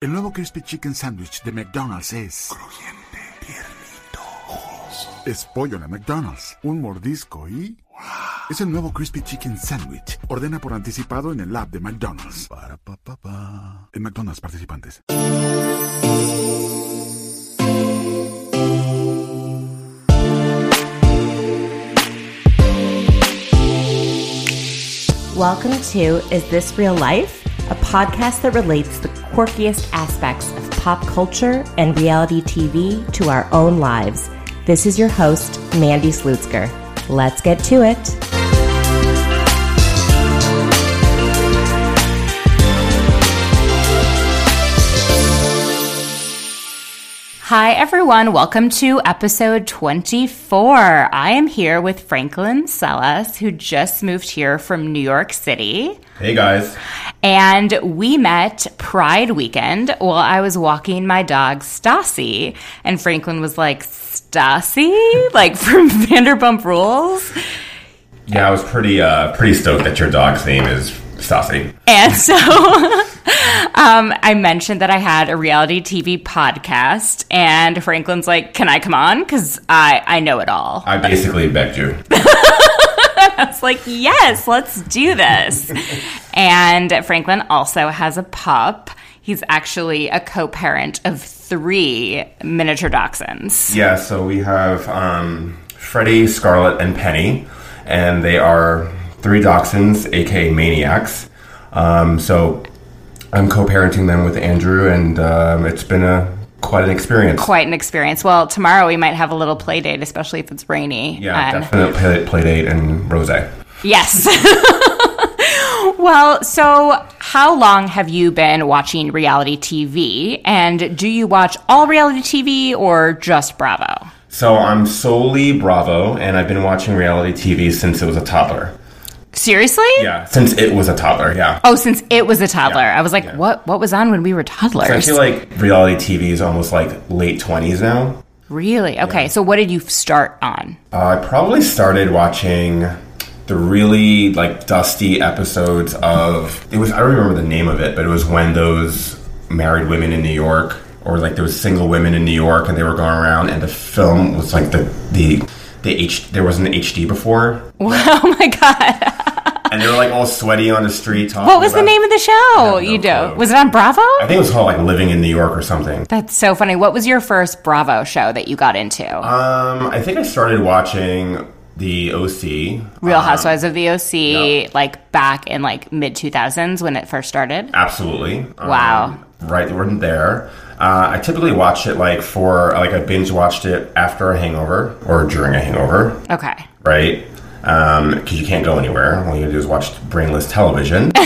El nuevo Crispy Chicken Sandwich de McDonald's es... Crujiente, tiernito, Es pollo en McDonald's. Un mordisco y... Es el nuevo Crispy Chicken Sandwich. Ordena por anticipado en el app de McDonald's. Para, pa, pa, pa. En McDonald's participantes. Welcome to Is This Real Life? A podcast that relates the quirkiest aspects of pop culture and reality TV to our own lives. This is your host, Mandy Slutzker. Let's get to it. Hi, everyone. Welcome to episode 24. I am here with Franklin Sellas, who just moved here from New York City. Hey, guys. And we met Pride weekend while I was walking my dog, Stassi. And Franklin was like, Stassi? Like from Vanderpump Rules? Yeah, I was pretty uh, pretty stoked that your dog's name is Stassi. And so um, I mentioned that I had a reality TV podcast, and Franklin's like, "Can I come on? Because I I know it all." I basically begged you. I was like, "Yes, let's do this." and Franklin also has a pup. He's actually a co-parent of three miniature dachshunds. Yeah, so we have um, Freddie, Scarlett, and Penny, and they are three dachshunds, aka maniacs. Um, so I'm co-parenting them with Andrew, and um, it's been a quite an experience. Quite an experience. Well, tomorrow we might have a little play date, especially if it's rainy. Yeah, And- definite play, play date and rose. Yes. well, so how long have you been watching reality TV? And do you watch all reality TV or just Bravo? So I'm solely Bravo, and I've been watching reality TV since it was a toddler. Seriously? Yeah, since it was a toddler. Yeah. Oh, since it was a toddler. Yeah, I was like, yeah. what what was on when we were toddlers? So I feel like reality TV is almost like late 20s now. really? Okay. So what did you start on? Uh, I probably started watching the really like dusty episodes of it was I don't remember the name of it, but it was when those married women in New York or like there was single women in New York and they were going around and the film was like the the the H there wasn't HD before Oh my god. And they were like all sweaty on the street talking What was the name of the show? no you do. clue. Was it on Bravo? I think it was called like Living in New York or something. That's so funny. What was your first Bravo show that you got into? Um, I think I started watching the OC. Real um, Housewives of the OC, Yep. like back in like mid 2000s when it first started. Absolutely. Wow. Um, right, we're there. Uh, I typically watch it like for like I binge watched it after a hangover or during a hangover, Okay. right? Because you can't go anywhere. All you do is watch brainless television.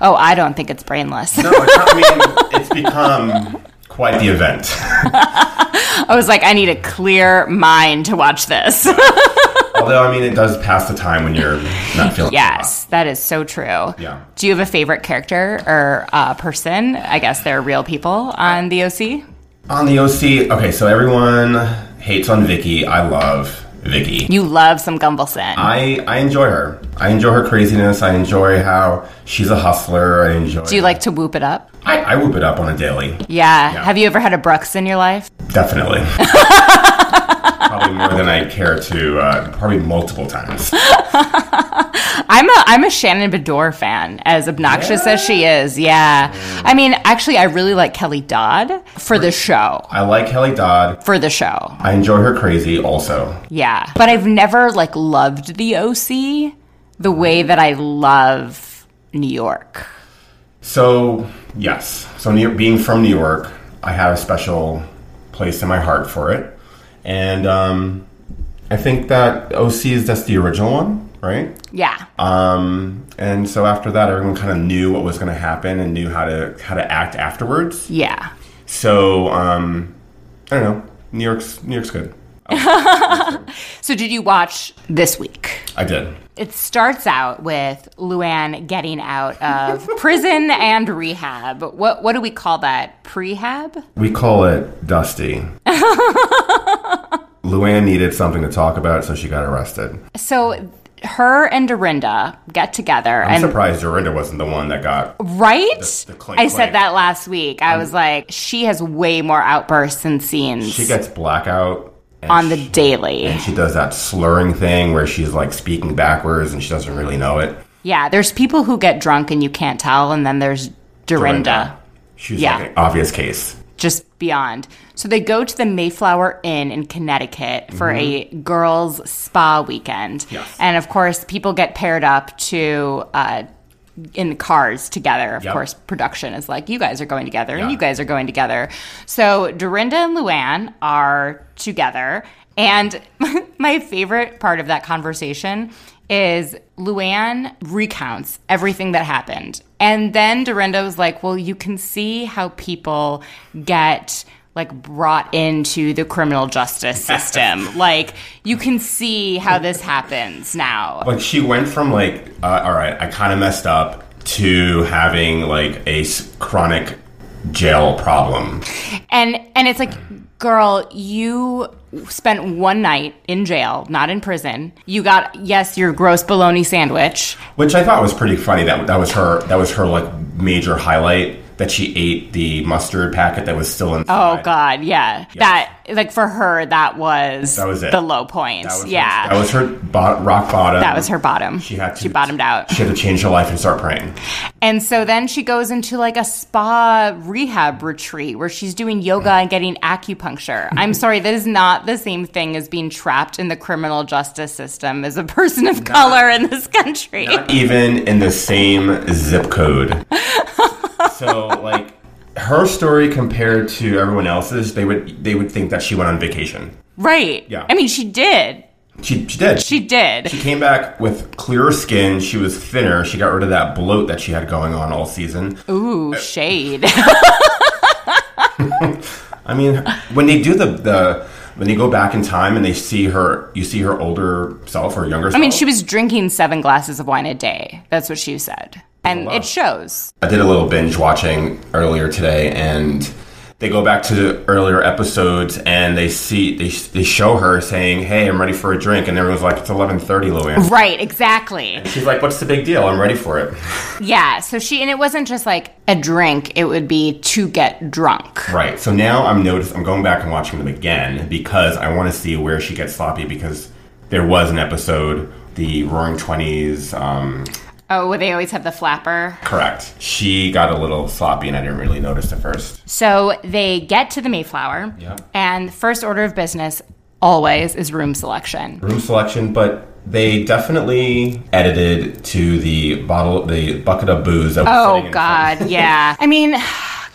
Oh, I don't think it's brainless. no, it's, not, I mean it's become quite the event. I was like, I need a clear mind to watch this. Although I mean it does pass the time when you're not feeling. yes, that is so true. Yeah. Do you have a favorite character or uh, person? I guess they're real people on the OC. On the OC, okay, so everyone hates on Vicki. I love Vicki. You love some Gunvalson. I, I enjoy her. I enjoy her craziness. I enjoy how she's a hustler. I enjoy. Do you like to whoop it up? I, I whoop it up on a daily. Yeah. Yeah. Have you ever had a Brooks in your life? Definitely. probably more than I care to. Uh, probably multiple times. I'm a I'm a Shannon Beador fan, as obnoxious as she is. Yeah. I mean, actually, I really like Kelly Dodd for the show. I like Kelly Dodd. For the show. I enjoy her crazy. Also, Yeah. But I've never like loved the OC the way that I love New York. so yes. So New, being from New York, I have a special place in my heart for it, and um, I think that OC is just the original one. right? Yeah. Um, and so after that, everyone kind of knew what was going to happen and knew how to how to act afterwards. Yeah. So um, I don't know. New York's New York's good. So did you watch this week? I did. It starts out with Luann getting out of prison and rehab. What what do we call that? Prehab? We call it Dusty. Luann needed something to talk about, so she got arrested. So her and Dorinda get together I'm and surprised Dorinda wasn't the one that got. right? The- the clink I said that last week. I was like, she has way more outbursts and scenes She gets blackout on the she- daily. And she does that slurring thing where she's like speaking backwards and she doesn't really know it. Yeah, there's people who get drunk and you can't tell, and then there's Dorinda. She's Yeah. like an obvious case. Beyond. So they go to the Mayflower Inn in Connecticut for a girls' spa weekend. Mm-hmm. Yes. And of course, people get paired up to. Uh, in cars together. Of Yep. course, production is like, you guys are going together and you guys are going together. So Dorinda and Luann are together. And my favorite part of that conversation is Luann recounts everything that happened. And then Dorinda was like, well, you can see how people get like brought into the criminal justice system. like you can see how this happens now. Like she went from like, uh, all right, I kind of messed up to having like a s- chronic jail problem. And and it's like, girl, you spent one night in jail, not in prison. You got yes, your gross bologna sandwich. Which I thought was pretty funny. That that was her. That was her like major highlight. That she ate the mustard packet that was still in. Oh. God, yeah. That like for her, that was That was it. the low point. That was her- yeah, that was her bo- rock bottom. that was her bottom. She had to. she bottomed out. She had to change her life and start praying. And so then she goes into like a spa rehab retreat where she's doing yoga and getting acupuncture. I'm sorry, that is not the same thing as being trapped in the criminal justice system as a person of color in this country. Even in the same zip code. so like her story compared to everyone else's, they would they would think that she went on vacation. right. Yeah. I mean, she did. She she did. She did. She came back with clearer skin. She was thinner. She got rid of that bloat that she had going on all season. Ooh, uh, shade. I mean, when they do the the when they go back in time and they see her, you see her older self or younger. I self. mean, she was drinking seven glasses of wine a day. That's what she said. And it shows. I did a little binge watching earlier today, and they go back to the earlier episodes and they see they, they show her saying, "Hey, I'm ready for a drink," and everyone's like, "It's 11:30, Luann." Right, exactly. She's like, "What's the big deal? I'm ready for it." Yeah, so she, and it wasn't just like a drink, it would be to get drunk. Right. So now I'm notice I'm going back and watching them again because I want to see where she gets sloppy because there was an episode, the Roaring Twenties. Um, Oh, where they always have the flapper. correct. She got a little sloppy, and I didn't really notice at first. So they get to the Mayflower, Yeah. and first order of business always is room selection. Room selection, but they definitely edited to the bottle, the bucket of booze. That was Oh sitting in front. God, yeah. I mean,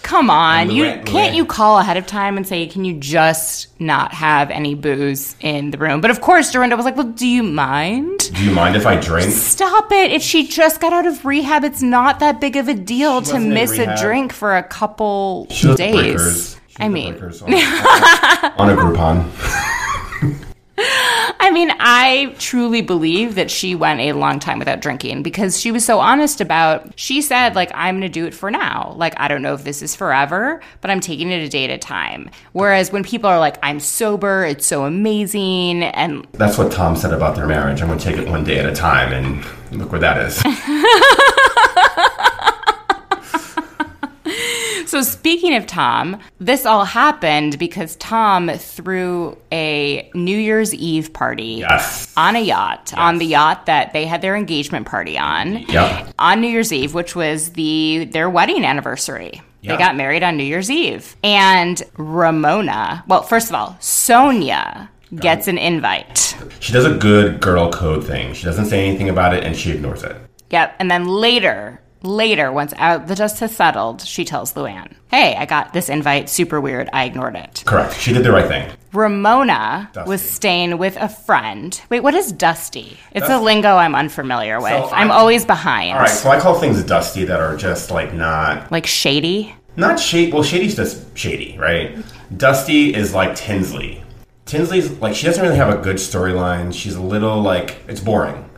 come on. You can't you call ahead of time and say, "Can you just not have any booze in the room?" But of course, Dorinda was like, "Well, do you mind?" Do you mind if I drink? Stop it. If she just got out of rehab, it's not that big of a deal to miss a drink for a couple She days. I mean, on, on a Groupon. I mean, I truly believe that she went a long time without drinking because she was so honest about. She said, like, I'm going to do it for now. Like, I don't know if this is forever, but I'm taking it a day at a time. Whereas when people are like, I'm sober, it's so amazing, and That's what Tom said about their marriage. I'm going to take it one day at a time, and look where that is. So speaking of Tom, this all happened because Tom threw a New Year's Eve party Yes. on a yacht, on the yacht that they had their engagement party on. Yep. On New Year's Eve, which was the their wedding anniversary. They got married on New Year's Eve. And Ramona, well, first of all, Sonja gets an invite. She does a good girl code thing. She doesn't say anything about it, and she ignores it. Yep. And then later, Later, once out the dust has settled, she tells Luann, Hey, I got this invite, super weird, I ignored it. Correct. She did the right thing. Ramona Dusty. was staying with a friend. Wait, what is dusty? It's a lingo I'm unfamiliar with. So I'm I- always behind. All right, so I call things dusty that are just like not Like shady? not shady. Well, shady's just shady, right? Dusty is like Tinsley. Tinsley's like she doesn't really have a good storyline. She's a little like it's boring.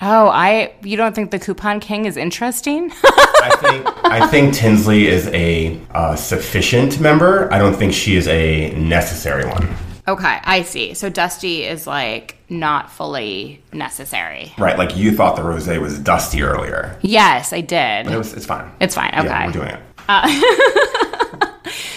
Oh, I. You don't think the Coupon King is interesting? I think I think Tinsley is a uh, sufficient member. I don't think she is a necessary one. okay, I see. So Dusty is like not fully necessary. Right? Like you thought the rosé was dusty earlier. Yes, I did. It was, it's fine. It's fine. Okay. Yeah, we're doing it.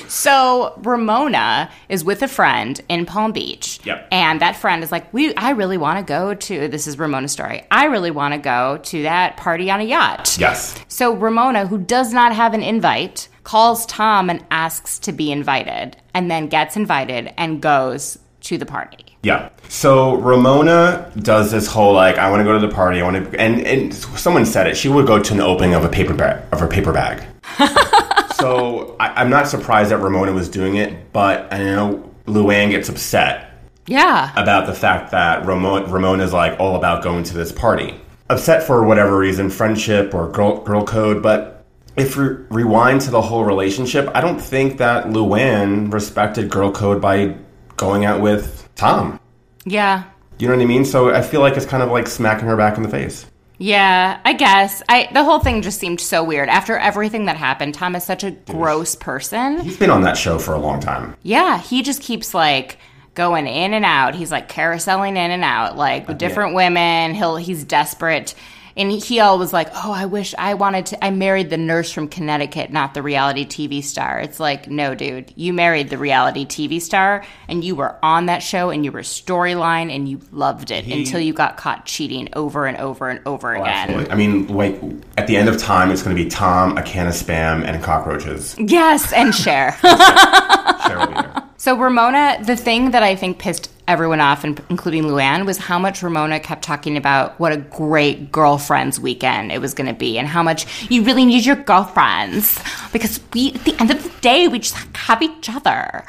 So Ramona is with a friend in Palm Beach. Yep. And that friend is like, "We, I really want to go to. This is Ramona's story. I really want to go to that party on a yacht." Yes. So Ramona, who does not have an invite, calls Tom and asks to be invited, and then gets invited and goes to the party. Yeah. So Ramona does this whole like I want to go to the party. I want to, and and someone said it. She would go to an opening of a paper bag of her paper bag. so I, I'm not surprised that Ramona was doing it, but I know Luann gets upset Yeah. about the fact that Ramona Ramona's like all about going to this party. Upset for whatever reason, friendship or girl girl code, but. If we rewind to the whole relationship, I don't think that Luann respected girl code by going out with Tom. Yeah. You know what I mean? So I feel like it's kind of like smacking her back in the face. Yeah, I guess. I the whole thing just seemed so weird. After everything that happened, Tom is such a gross person. He's been on that show for a long time. Yeah, he just keeps like going in and out. He's like carouseling in and out, like with different women. He'll he's desperate. And he, he always like, oh, I wish I wanted to. I married the nurse from Connecticut, not the reality TV star. It's like, no, dude, you married the reality TV star, and you were on that show, and you were storyline, and you loved it until you got caught cheating over and over and over oh, again. Absolutely. I mean, like at the end of time, it's going to be Tom, a can of spam, and cockroaches. Yes, and share. So Ramona, the thing that I think pissed everyone off, in- including Luann, was how much Ramona kept talking about what a great girlfriends weekend it was going to be, and how much you really need your girlfriends because we, at the end of the day, we just have each other.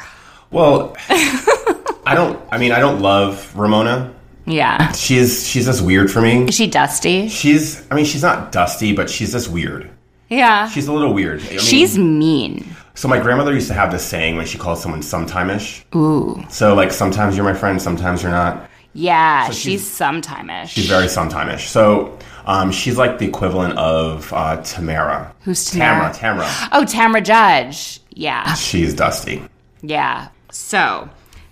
Well, I don't. I mean, I don't love Ramona. Yeah, She's she's just weird for me. is she dusty? She's. I mean, she's not dusty, but she's just weird. Yeah, She's a little weird. I mean, she's mean. So my grandmother used to have this saying when she called someone sometime-ish. Ooh, So like sometimes you're my friend, sometimes you're not. yeah, she's- she's, sometime-ish. She's very sometime-ish. So um, she's like the equivalent of uh, Tamara. Who's Tamara? Tamara? Tamara. oh, Tamara Judge. Yeah. She's dusty. Yeah. So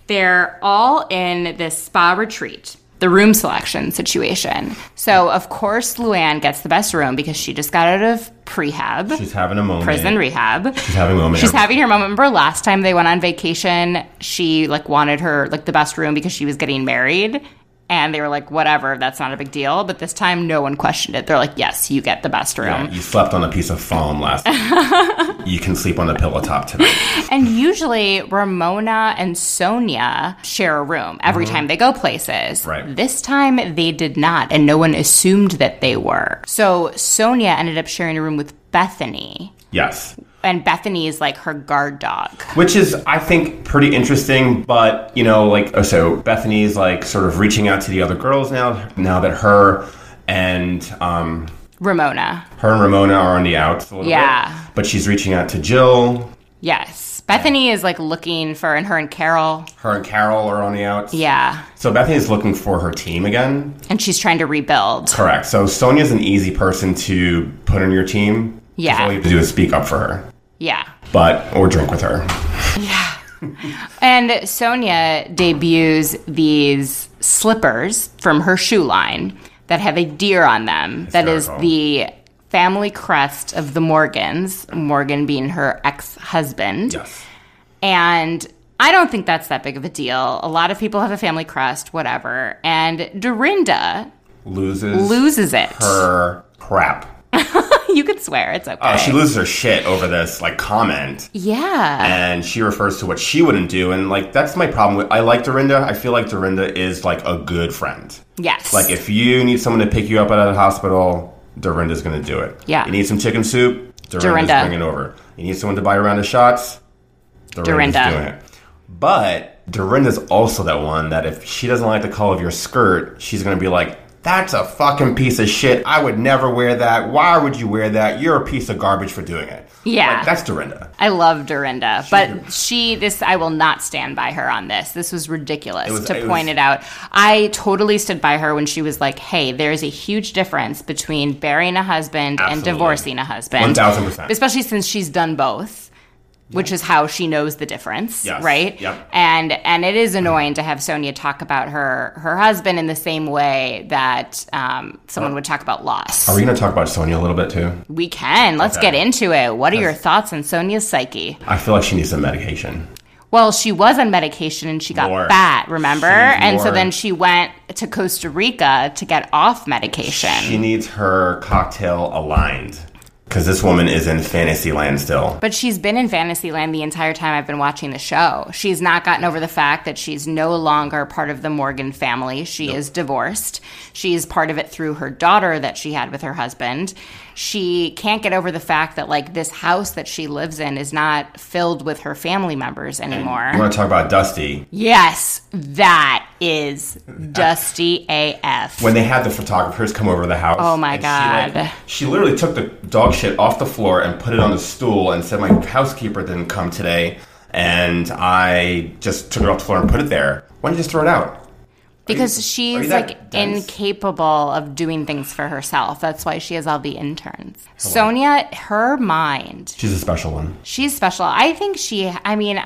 they're all in this spa retreat, the room selection situation. So, of course, Luann gets the best room because she just got out of prehab, She's having a moment. prison rehab. She's having a moment. She's having her moment. Remember last time they went on vacation, she like wanted her like the best room because she was getting married. And they were like, whatever, that's not a big deal. But this time, no one questioned it. They're like, yes, you get the best room. Yeah, you slept on a piece of foam last. night. you can sleep on the pillow top tonight. And usually Ramona and Sonja share a room every time they go places. Mm-hmm. Right. This time they did not, and no one assumed that they were. So Sonja ended up sharing a room with Bethenny. Yes. And Bethenny is like her guard dog. Which is, I think, pretty interesting. But you know, like, oh, so Bethenny's like sort of reaching out to the other girls now. Now that her and um, Ramona. her and Ramona are on the outs a little Yeah. bit. But she's reaching out to Jill. Yes. Bethenny is like looking for, and her and Carol. Her and Carol are on the outs. Yeah. So Bethenny is looking for her team again. And she's trying to rebuild. Correct. So Sonja's an easy person to put on your team. Yeah. All you have to do is speak up for her, Yeah. but or drink with her. Yeah. and Sonja debuts these slippers from her shoe line that have a deer on them. That is the family crest of the Morgans, Morgan being her ex husband. Yes. And I don't think that's that big of a deal. A lot of people have a family crest, whatever. And Dorinda Loses loses it. her crap. you could swear, it's okay. Oh, she loses her shit over this like comment, yeah. and she refers to what she wouldn't do, and like that's my problem with. I like Dorinda. I feel like Dorinda is like a good friend. yes. Like if you need someone to pick you up at a hospital, Dorinda's going to do it. Yeah. You need some chicken soup? Dorinda's Dorinda. bringing it over. You need someone to buy a round of shots? Dorinda's Dorinda. doing it. But Dorinda's also that one that if she doesn't like the color of your skirt, she's going to be like, that's a fucking piece of shit. I would never wear that. Why would you wear that? You're a piece of garbage for doing it. Yeah. Like, that's Dorinda. I love Dorinda, but she this I will not stand by her on this. This was ridiculous was- to it point was- it out. I totally stood by her when she was like, "Hey, there's a huge difference between burying a husband and divorcing a husband." 1000%. Especially since she's done both. Which is how she knows the difference, Yes. right? Yep. And and it is annoying to have Sonja talk about her her husband in the same way that um, someone would talk about loss. Are we going to talk about Sonja a little bit too? we can. Let's Okay. get into it. What are your thoughts on Sonja's psyche? I feel like she needs some medication. Well, she was on medication and she got More. fat, remember? She And so then she went to Costa Rica to get off medication. She needs her cocktail aligned because this woman is in fantasy land still. but she's been in Fantasyland the entire time I've been watching the show. She's not gotten over the fact that she's no longer part of the Morgan family. She is divorced. She's part of it through her daughter that she had with her husband. She can't get over the fact that, like, this house that she lives in is not filled with her family members anymore. You want to talk about Dusty? Yes, that is Dusty AF. When they had the photographers come over the house. Oh my and She, God. like, she literally took the dog shit off the floor and put it on the stool and said, My housekeeper didn't come today. And I just took it off the floor and put it there. Why don't you just throw it out? Because are she's like dense? incapable of doing things for herself. That's why she has all the interns. Sonja, her mind, She's a special one. she's special. I think she, I mean,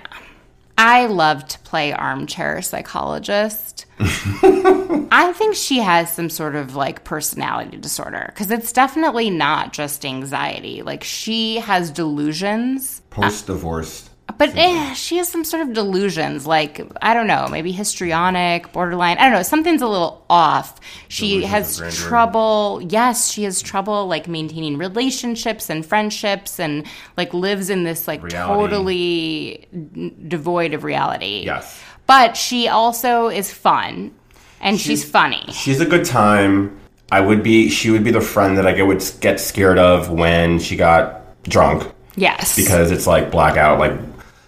I love to play armchair psychologist. I think she has some sort of like personality disorder because it's definitely not just anxiety. Like she has delusions. Post divorced. But eh, she has some sort of delusions, like I don't know, maybe histrionic, borderline. I don't know, something's a little off. She has of trouble. Yes, she has trouble like maintaining relationships and friendships, and like lives in this like Reality. totally devoid of reality. Yes. but she also is fun, and she's, funny. She's a good time. I would be. She would be the friend that I would get scared of when she got drunk Yes, because it's like blackout. Like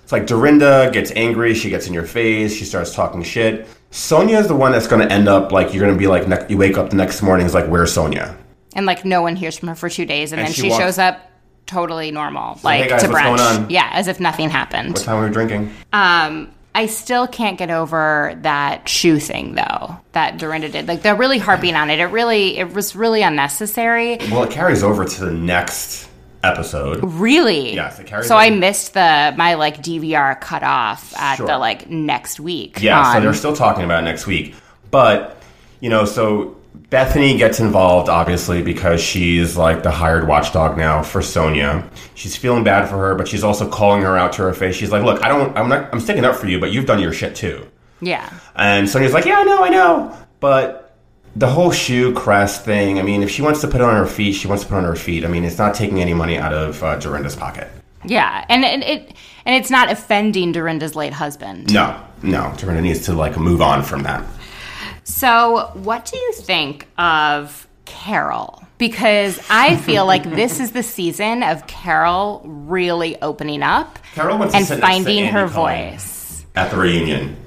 it's like Dorinda gets angry. She gets in your face. She starts talking shit. Sonja is the one that's going to end up like you're going to be like ne- you wake up the next morning is like where's Sonja? and like no one hears from her for two days, and, And then she she, walks- shows up totally normal, like, like "Hey, guys, to brunch. going on?" Yeah, as if nothing happened. What time are we drinking? Um, I still can't get over that shoe thing though that Dorinda did. Like they're really harping on it. It really, it was really unnecessary. Well, it carries over to the next episode. Really. Yes, it carries So I missed the my like DVR cut off at Sure. the like next week. Yeah, so they're still talking about next week. But, you know, so Bethenny gets involved, obviously, because she's like the hired watchdog now for Sonja. She's feeling bad for her, but she's also calling her out to her face. She's like, look, I don't, I'm not, I'm sticking up for you, but you've done your shit too. yeah. And Sonja's like, yeah, I know, I know. But the whole shoe crest thing, I mean, if she wants to put it on her feet, she wants to put it on her feet. I mean, it's not taking any money out of uh, Dorinda's pocket. Yeah, and, and it and it's not offending Dorinda's late husband. No, no. Dorinda needs to like move on from that. So, what do you think of Carol? Because I feel like this is the season of Carol really opening up Carol and to finding her Cohen. voice. At the reunion.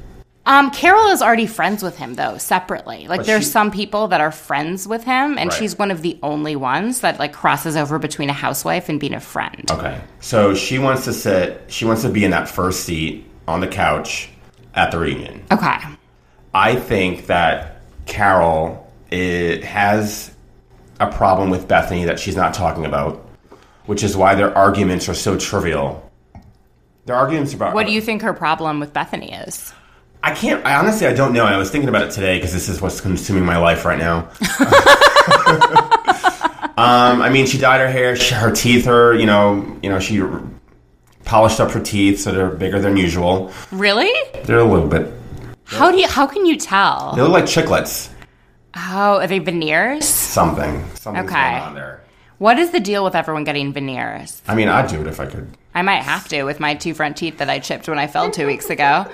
Um, Carol is already friends with him though, separately. Like But there's she- some people that are friends with him, and Right. she's one of the only ones that like crosses over between a housewife and being a friend. Okay. So she wants to sit, she wants to be in that first seat on the couch at the reunion. Okay. I think that Carol it has a problem with Bethenny that she's not talking about, which is why their arguments are so trivial. Their arguments about What do you think her problem with Bethenny is? I can't. I honestly, I don't know. I was thinking about it today because this is what's consuming my life right now. um, I mean, she dyed her hair. She, her teeth are, you know, you know, she polished up her teeth so they're bigger than usual. Really? They're a little bit. How do you? How can you tell? They look like chiclets. Oh, are they veneers? Something. Something's Okay. going on there. What is the deal with everyone getting veneers? I mean, I'd do it if I could. I might have to with my two front teeth that I chipped when I fell two weeks ago.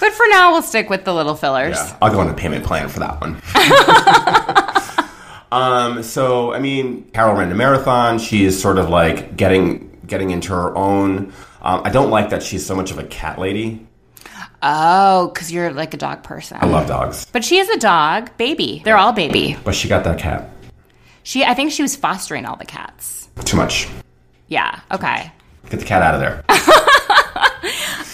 But for now, we'll stick with the little fillers. Yeah, I'll go on a payment plan for that one. Um, so I mean, Carol ran a marathon. She is sort of like getting getting into her own. Um, I don't like that she's so much of a cat lady. Oh, because you're like a dog person. I love dogs, But she is a dog, baby. They're all baby. but she got that cat She, I think she was fostering all the cats. too much. Yeah. Okay. Get the cat out of there.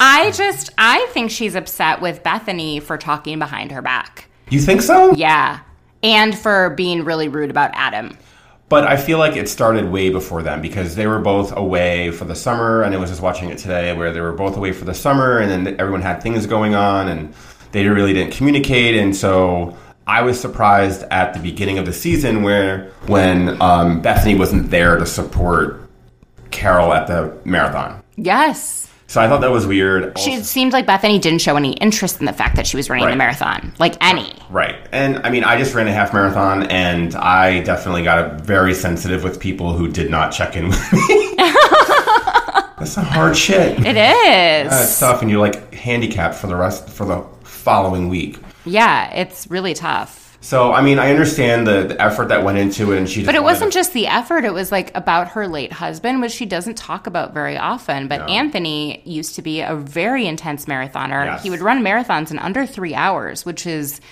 I just, I think she's upset with Bethenny for talking behind her back. You think so? Yeah. And for being really rude about Adam. But I feel like it started way before then because they were both away for the summer, and I was just watching it today where they were both away for the summer, and then everyone had things going on, and they really didn't communicate, and so I was surprised at the beginning of the season where when um, Bethenny wasn't there to support Carol at the marathon. Yes. So I thought that was weird. She Also- seemed like Bethenny didn't show any interest in the fact that she was running the marathon. Like any. Right. And I mean, I just ran a half marathon and I definitely got very sensitive with people who did not check in with me. That's some hard shit. It uh, is. That's tough, and you're like handicapped for the rest for the following week. yeah, it's really tough. So I mean, I understand the, the effort that went into it, and she. Just But it wasn't to- just the effort, it was like about her late husband, which she doesn't talk about very often. But Anthony used to be a very intense marathoner. Yes. He would run marathons in under three hours, which is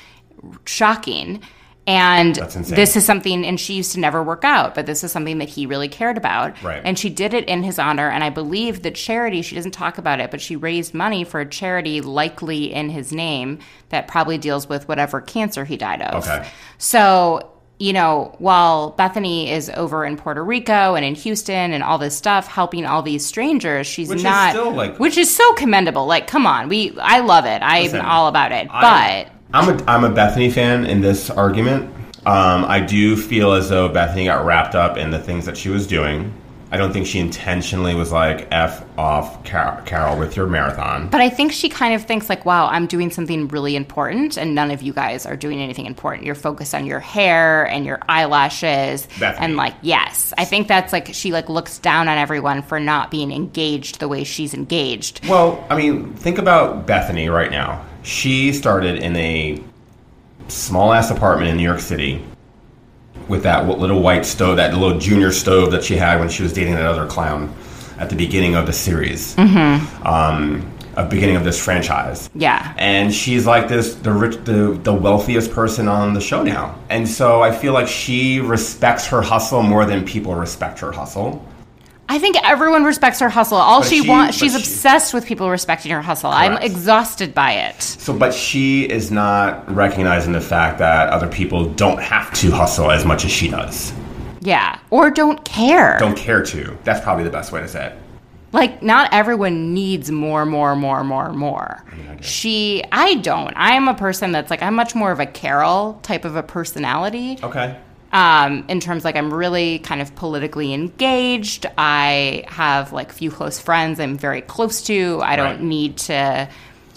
shocking. And this is something, and she used to never work out, but this is something that he really cared about. Right. And she did it in his honor. And I believe the charity, she doesn't talk about it, but she raised money for a charity likely in his name that probably deals with whatever cancer he died of. Okay. So, you know, while Bethenny is over in Puerto Rico and in Houston and all this stuff, helping all these strangers, she's Which is not, still, like- which is so commendable. Like, come on, we, I love it. I'm Listen, all about it. I- but I'm a I'm a Bethenny fan in this argument. Um, I do feel as though Bethenny got wrapped up in the things that she was doing. I don't think she intentionally was like "f off, Car- Carol, with your marathon." But I think she kind of thinks like, wow, I'm doing something really important, and none of you guys are doing anything important. You're focused on your hair and your eyelashes, Bethenny. and like, yes, I think that's like she like looks down on everyone for not being engaged the way she's engaged. Well, I mean, think about Bethenny right now. She started in a small ass apartment in New York City with that little white stove, that little junior stove that she had when she was dating that other clown at the beginning of the series, mm-hmm. um, a beginning of this franchise. Yeah. And she's like this the rich the the wealthiest person on the show now. And so I feel like she respects her hustle more than people respect her hustle. I think everyone respects her hustle. All But she, she- wants, she's she- obsessed with people respecting her hustle. I'm exhausted by it. So but she is not recognizing the fact that other people don't have to hustle as much as she does. Yeah. Or don't care. Don't care to. That's probably the best way to say it. Like, not everyone needs more, more, more, more, more. She, I don't. I am a person that's like, I'm much more of a Carol type of a personality. Okay. Um, in terms like I'm really kind of politically engaged. I have like few close friends I'm very close to. I don't Right. need to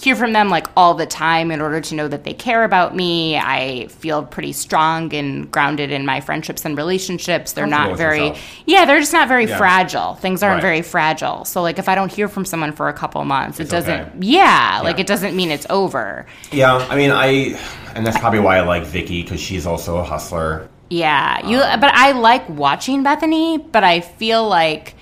hear from them like all the time in order to know that they care about me. I feel pretty strong and grounded in my friendships and relationships. They're Comfortable not with very yourself. Yeah, they're just not very Yeah. fragile. Things aren't Right. very fragile. So like if I don't hear from someone for a couple months, it doesn't okay. yeah, like it doesn't mean it's over. Yeah, I mean I and that's probably why I like Vicki because she's also a hustler. Yeah, you. Um, but I like watching Bethenny, but I feel like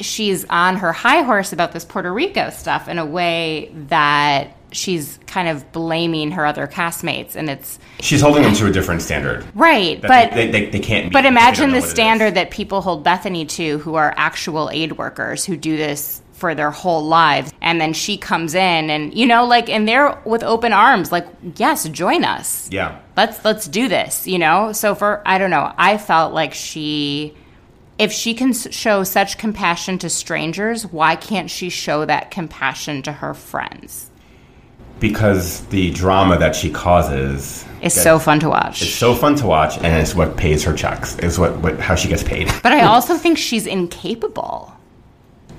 she's on her high horse about this Puerto Rico stuff in a way that she's kind of blaming her other castmates, and it's She's holding them to a different standard. right. But they, they, they can't. but because they don't imagine the what it is. standard that people hold Bethenny to, who are actual aid workers who do this for their whole lives, and then she comes in, and you know, like, and they're with open arms, like, yes, join us Yeah. let's let's do this you know so for i don't know i felt like she if she can show such compassion to strangers why can't she show that compassion to her friends Because the drama that she causes it's gets- so fun to watch It's so fun to watch, and it's what pays her checks. It's what, what how she gets paid. but i also think she's incapable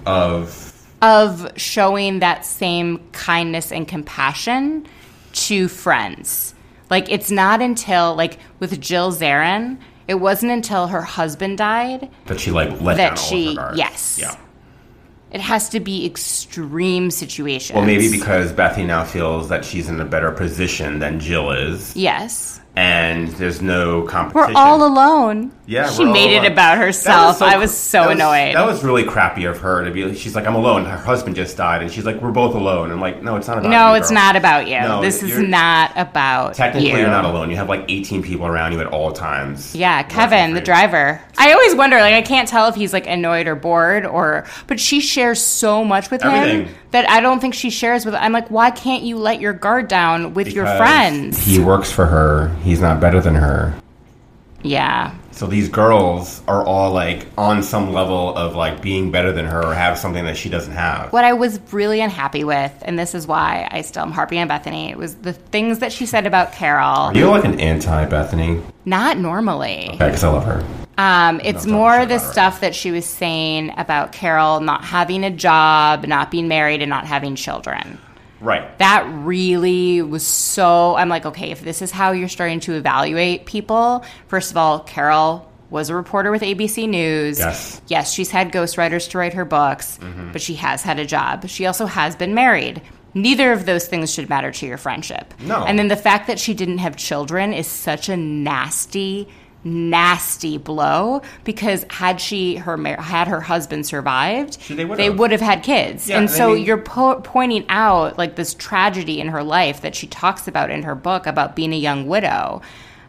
Of of showing that same kindness and compassion to friends like it's not until like with jill zarin it wasn't until her husband died that she like let That she- of her yes. Yeah. it has to be extreme situations Well, maybe because Bethenny now feels that she's in a better position than Jill is. Yes. And there's no competition. We're all alone. Yeah, she we're all made it alone. about That herself. I was so that was- annoyed. That was really crappy of her to be. She's like, I'm alone. Her husband just died, and she's like, we're both alone. I'm like, no, it's not about. no, you, it's girl. not about you. No, this is not about Technically, you. you're not alone. You have like 18 people around you at all times. Yeah, Kevin, the driver. I always wonder, like, I can't tell if he's like annoyed or bored, or but she shares so much with him that I don't think she shares with. I'm like, why can't you let your guard down with your friends? He works for her. He's not better than her. yeah, So these girls are all like on some level of like being better than her or have something that she doesn't have. What I was really unhappy with, and this is why I still am harping on Bethenny, it was the things that she said about Carol. You're you like an anti Bethenny? Not normally. Okay, because I love her. Um, it's talk more the stuff that she was saying about Carol not having a job, not being married, and not having children. Right. That really was so. I'm like, okay, if this is how you're starting to evaluate people, first of all, Carol was a reporter with ABC News. Yes. Yes, she's had ghostwriters to write her books, Mm-hmm. but she has had a job. She also has been married. Neither of those things should matter to your friendship. No. And then the fact that she didn't have children is such a nasty, nasty blow because had she her had her husband survived, She- they would have had kids. Yeah, and I so mean- you're po- pointing out like this tragedy in her life that she talks about in her book about being a young widow.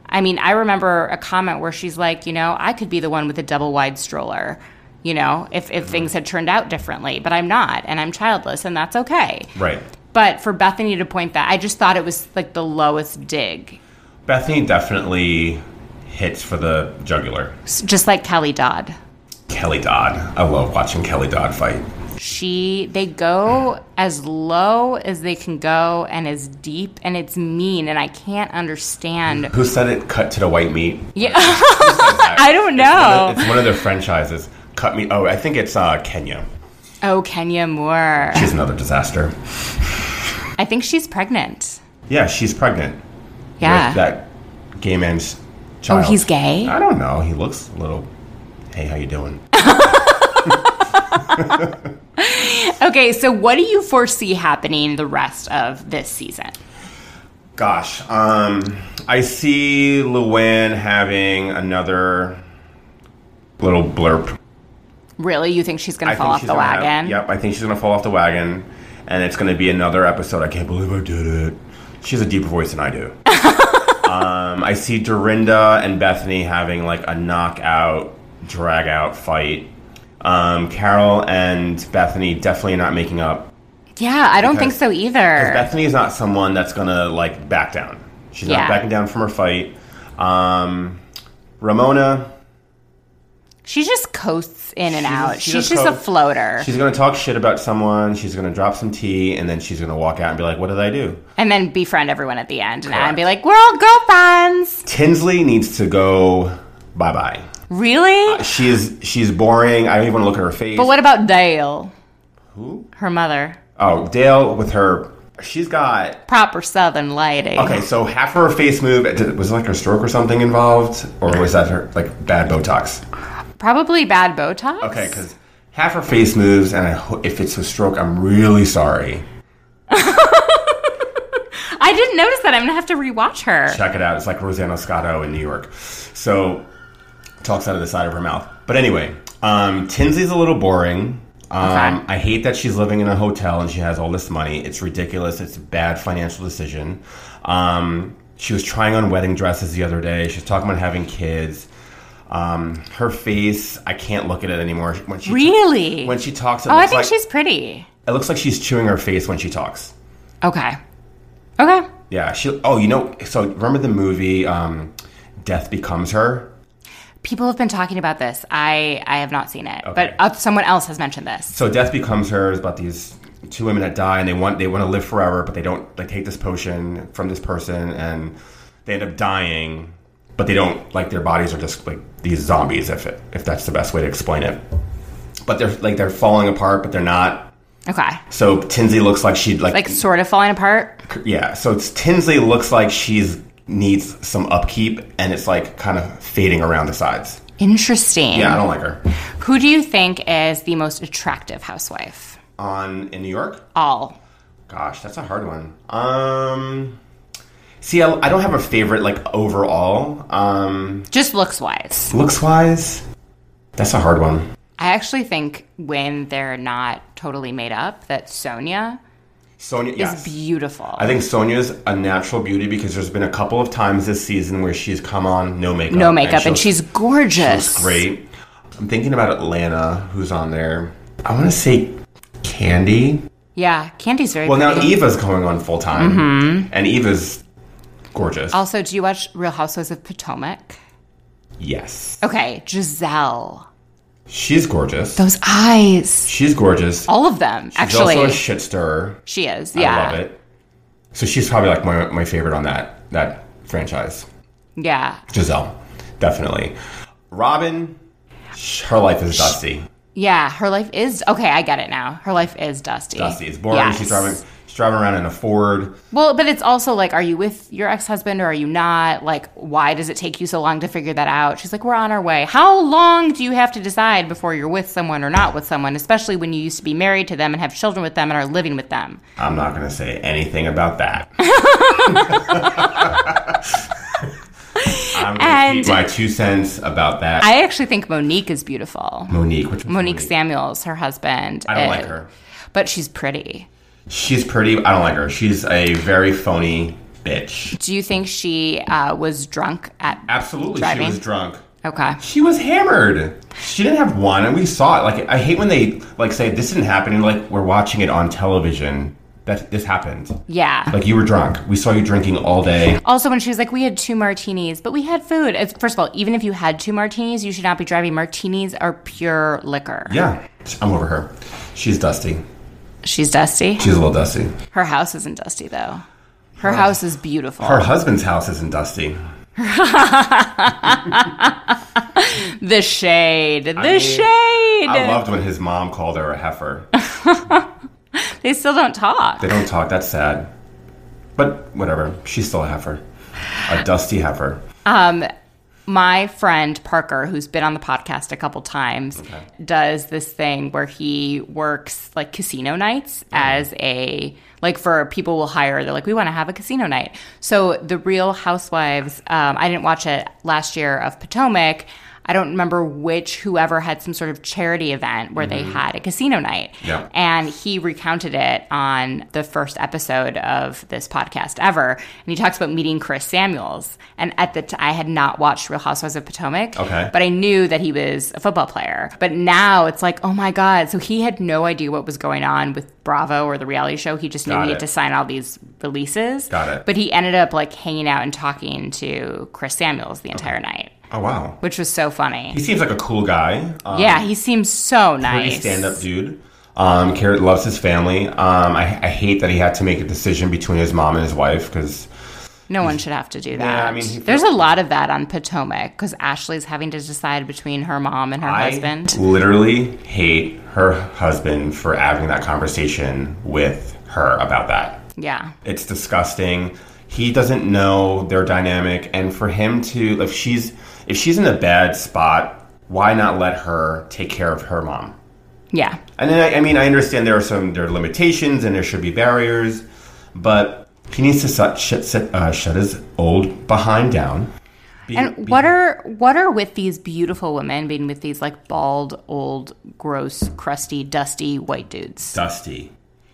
I mean, I remember a comment where she's like, you know, I could be the one with a double wide stroller, you know, if, Mm-hmm. if things had turned out differently, but I'm not, and I'm childless, and that's okay. Right. But for Bethenny to point that, I just thought it was like the lowest dig. Bethenny definitely hits for the jugular. Just like Kelly Dodd. Kelly Dodd. I love watching Kelly Dodd fight. she they go as low as they can go and as deep and it's mean and i can't understand Who said it? Cut to the white meat. yeah i don't One know of- It's one of their franchises. Cut me. Oh, I think it's uh, Kenya. oh kenya moore She's another disaster. i think she's pregnant Yeah, she's pregnant. yeah With that gay man's oh he's gay I don't know. He looks a little. Hey, how you doing? okay so what do you foresee happening the rest of this season Gosh, um, I see Luann having another little blurb. really you think she's gonna fall off the gonna have- wagon yep, I think she's gonna fall off the wagon, and it's gonna be another episode. I can't believe I did it. She has a deeper voice than I do. um, I see Dorinda and Bethenny having like a knockout, drag out fight. Um, Carol and Bethenny definitely not making up. yeah i don't think so either Bethenny is not someone that's gonna like back down. She's Yeah. not backing down from her fight. Um, Ramona, she just coasts in and She's out she she's just a floater she's gonna talk shit about someone. She's gonna drop some tea, and then she's gonna walk out and be like, "What did I do?" and then befriend everyone at the end and, and be like we're all girlfriends Tinsley needs to go bye bye. really uh, She is she's boring. I don't even want to look at her face. But what about Dale? Who? Her mother. Oh, Dale with her. She's got Proper Southern lighting. okay. So half of her face move was it like her stroke or something involved, or was that her like bad Botox? Probably bad Botox. Okay, because half her face moves, and I, ho- if it's a stroke, I'm really sorry. I didn't notice that. I'm gonna have to rewatch her. Check it out. It's like Rosanna Scotto in New York. So talks out of the side of her mouth. But anyway, um, Tinsley's a little boring. Um, Okay. I hate that she's living in a hotel and she has all this money. It's ridiculous. It's a bad financial decision. Um, she was trying on wedding dresses the other day. She's talking about having kids. Um, her face, I can't look at it anymore. When she Really? when she talks, it oh, I think like she's pretty. it looks like she's chewing her face when she talks. Okay. Okay. Yeah, she. Oh, you know. So remember the movie um, "Death Becomes Her"? People have been talking about this. I I have not seen it, Okay. but uh, someone else has mentioned this. So "Death Becomes Her" is about these two women that die and they want they want to live forever, but they don't. They take this potion from this person and they end up dying, but they don't. Like their bodies are just like these zombies, if it, if that's the best way to explain it. But they're like they're falling apart, but they're not. Okay. So Tinsley looks like she'd like, Like sort of falling apart. yeah. So it's Tinsley looks like she's needs some upkeep, and it's like kind of fading around the sides. Interesting. Yeah, I don't like her. Who do you think is the most attractive housewife? On in New York, All. gosh, that's a hard one. Um, See, I, I don't have a favorite like overall. Um, Just looks wise. looks wise, that's a hard one. I actually think when they're not totally made up, that Sonja Sonja, is yes. beautiful. I think Sonja's a natural beauty because there's been a couple of times this season where she's come on no makeup. no makeup, and, she she's gorgeous. she looks great. I'm thinking about Atlanta, who's on there. I want to say Kandi. Yeah, Kandi's very Well, now. Eva's going on full time, Mm-hmm. and Eva's gorgeous. Also, do you watch Real Housewives of Potomac? yes, Okay, Gizelle. she's gorgeous. Those eyes. She's gorgeous. All of them, actually. She's actually. also a shit stirrer. she is. Yeah. I love it. So she's probably like my my favorite on that that franchise. Yeah. Gizelle, definitely. Robyn, her life is dusty. Yeah, her life is okay. I get it now. Her life is dusty. Dusty. It's boring. Yes. She's driving. Driving around in a Ford. Well, but it's also like, are you with your ex husband or are you not? Like, why does it take you so long to figure that out? She's like, we're on our way. How long do you have to decide before you're with someone or not with someone, especially when you used to be married to them and have children with them and are living with them? I'm not going to say anything about that. I'm going to And- keep my two cents about that. I actually think Monique is beautiful. Monique, which one's Monique Samuels, her husband. I don't like her. But she's pretty. She's pretty. I don't like her. She's a very phony bitch. Do you think she uh, was drunk at. Absolutely, Driving? she was drunk. Okay. She was hammered. She didn't have one, and we saw it. Like I hate when they like say this didn't happen, and like we're watching it on television. That this happened. Yeah. Like you were drunk. We saw you drinking all day. Also, when she was like, we had two martinis, but we had food. It's, first of all, even if you had two martinis, you should not be driving. Martinis are pure liquor. Yeah, I'm over her. She's dusty. She's dusty. She's a little dusty. Her house isn't dusty, though. Her house is beautiful. Her husband's house isn't dusty. the shade. The mean, shade. I loved when his mom called her a heifer. they still don't talk. They don't talk. That's sad. But whatever. She's still a heifer. A dusty heifer. Um, my friend Parker, who's been on the podcast a couple times, does this thing where he works like casino nights as a like for people will hire. They're like, we want to have a casino night. So the Real Housewives, um, I didn't watch it last year of Potomac. I don't remember which whoever had some sort of charity event where they mm-hmm. had a casino night. Yeah. And he recounted it on the first episode of this podcast ever. And he talks about meeting Chris Samuels. And at the t- I had not watched Real Housewives of Potomac. Okay. But I knew that he was a football player. But now it's like, oh my God. So he had no idea what was going on with Bravo or the reality show. He just knew Got he it. had to sign all these releases. Got it. But he ended up like hanging out and talking to Chris Samuels the entire night, Oh wow. which was so funny. He seems like a cool guy. Um, yeah, he seems so nice. stand-up dude. Um, Carrot loves his family. Um, I, I hate that he had to make a decision between his mom and his wife because No one should have to do that. Yeah, I mean, he- There's a lot of that on Potomac because Ashley's having to decide between her mom and her I husband. literally hate her husband for having that conversation with her about that. Yeah. It's disgusting. He doesn't know their dynamic, and for him to if she's if she's in a bad spot, why not let her take care of her mom? Yeah. And then I, I mean I understand there are some there are limitations and there should be barriers, but he needs to shut shut, uh, shut his old behind down. Be- And be- what are what are with these beautiful women being with these like bald, old, gross, crusty, dusty white dudes? Dusty.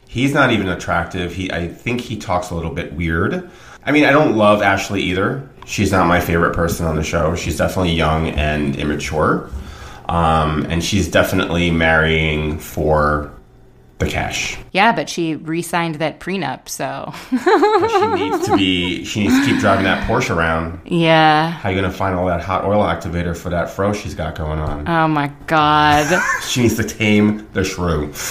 He's not even attractive. He I think he talks a little bit weird. I mean, I don't love Ashley either. She's not my favorite person on the show. She's definitely young and immature. Um, and she's definitely marrying for the cash. Yeah, but she re-signed that prenup, so She needs to be she needs to keep driving that Porsche around. yeah. How you gonna find all that hot oil activator for that fro she's got going on? Oh my god. She needs to tame the shrew.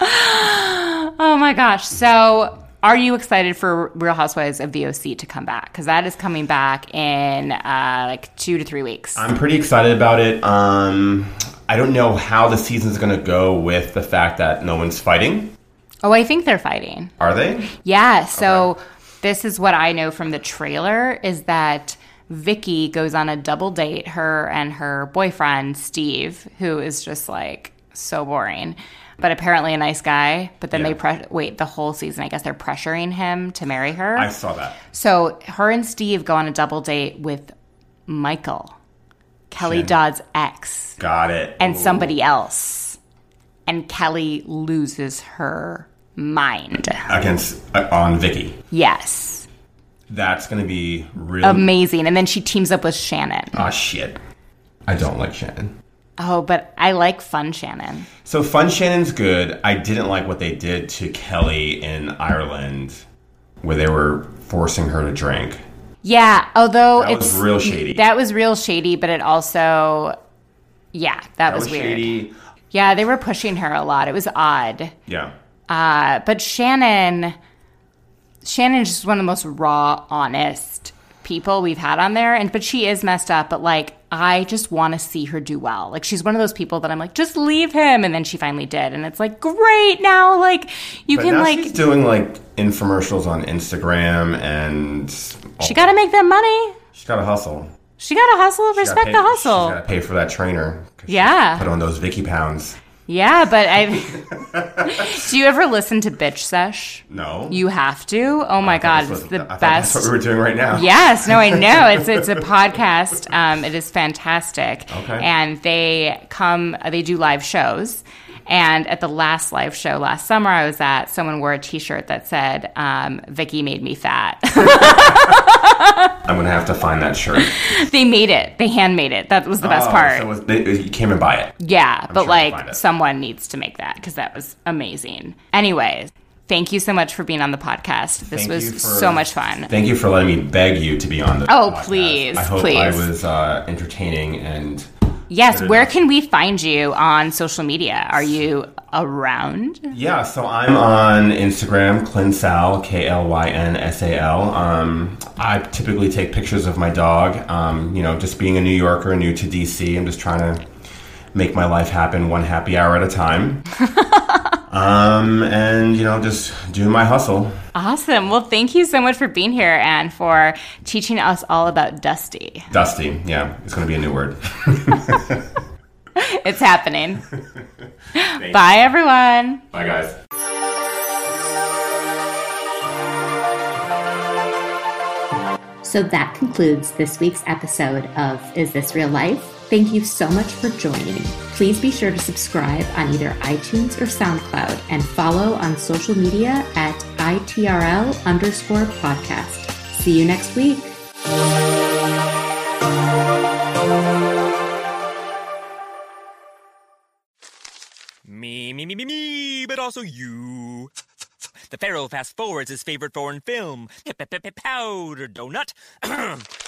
oh my gosh. So, are you excited for Real Housewives of the OC to come back? Because that is coming back in uh, like two to three weeks. I'm pretty excited about it. Um, I don't know how the season's going to go with the fact that no one's fighting. oh, I think they're fighting. Are they? Yeah. So this is what I know from the trailer is that Vicki goes on a double date, her and her boyfriend Steve, who is just like so boring. But apparently a nice guy. But then Yeah. they pre- wait the whole season. I guess they're pressuring him to marry her. I saw that. so her and Steve go on a double date with Michael, Kelly Shannon. Dodd's ex, Got it. and Ooh. somebody else. And Kelly loses her mind. against uh, on Vicki. Yes. That's gonna be really. Amazing. And then she teams up with Shannon. Ah shit. I don't like Shannon. Oh, but I like fun Shannon. So Fun Shannon's good. I didn't like what they did to Kelly in Ireland, where they were forcing her to drink. Yeah, although That was it's real shady. That was real shady, but it also, yeah, that, That was, was weird. shady. Yeah, they were pushing her a lot. It was odd. Yeah. Uh, but Shannon, Shannon's just one of the most raw, honest people we've had on there. And but she is messed up. But like, I just want to see her do well. Like, she's one of those people that I'm like, just leave him. And then she finally did, and it's like, great. Now, like, you But can like, she's doing like infomercials on Instagram, and she got to make that money. she's got to hustle. She got to hustle. Respect pay- the hustle. She's got to pay for that trainer. Yeah. Put on those Vicki pounds. Yeah, but I. do you ever listen to Bitch Sesh? No. You have to. Oh my god, it's the best. That's what we were doing right now. Yes, no, I know. It's it's a podcast. Um, it is fantastic. Okay. And they come, they do live shows. And at the last live show last summer I was at, someone wore a T-shirt that said, um, "Vicki made me fat." I'm gonna have to find that shirt. they made it. They handmade it. That was the best Oh, part. So it was, they, you came and buy it. Yeah, but sure like someone needs to make that because that was amazing. Anyways, thank you so much for being on the podcast. This Thank was for- so much fun. Thank you for letting me beg you to be on the. Oh, podcast. please, I hope please. I was uh, entertaining and. Yes, where can we find you on social media? Are you around? Yeah, so I'm on Instagram, Clinsal, K L Y N S A L. Um, I typically take pictures of my dog. Um, you know, just being a New Yorker, new to DC, I'm just trying to make my life happen one happy hour at a time. um, and, you know, just do my hustle. Awesome. Well, thank you so much for being here and for teaching us all about Dusty. Dusty, yeah, it's going to be a new word. It's happening. Bye, everyone. Bye, guys. So that concludes this week's episode of Is This Real Life? Thank you so much for joining. Please be sure to subscribe on either iTunes or SoundCloud and follow on social media at ITRL underscore podcast. See you next week. Me, me, me, me, me, but also you. The Pharaoh fast forwards his favorite foreign film, Powder Donut.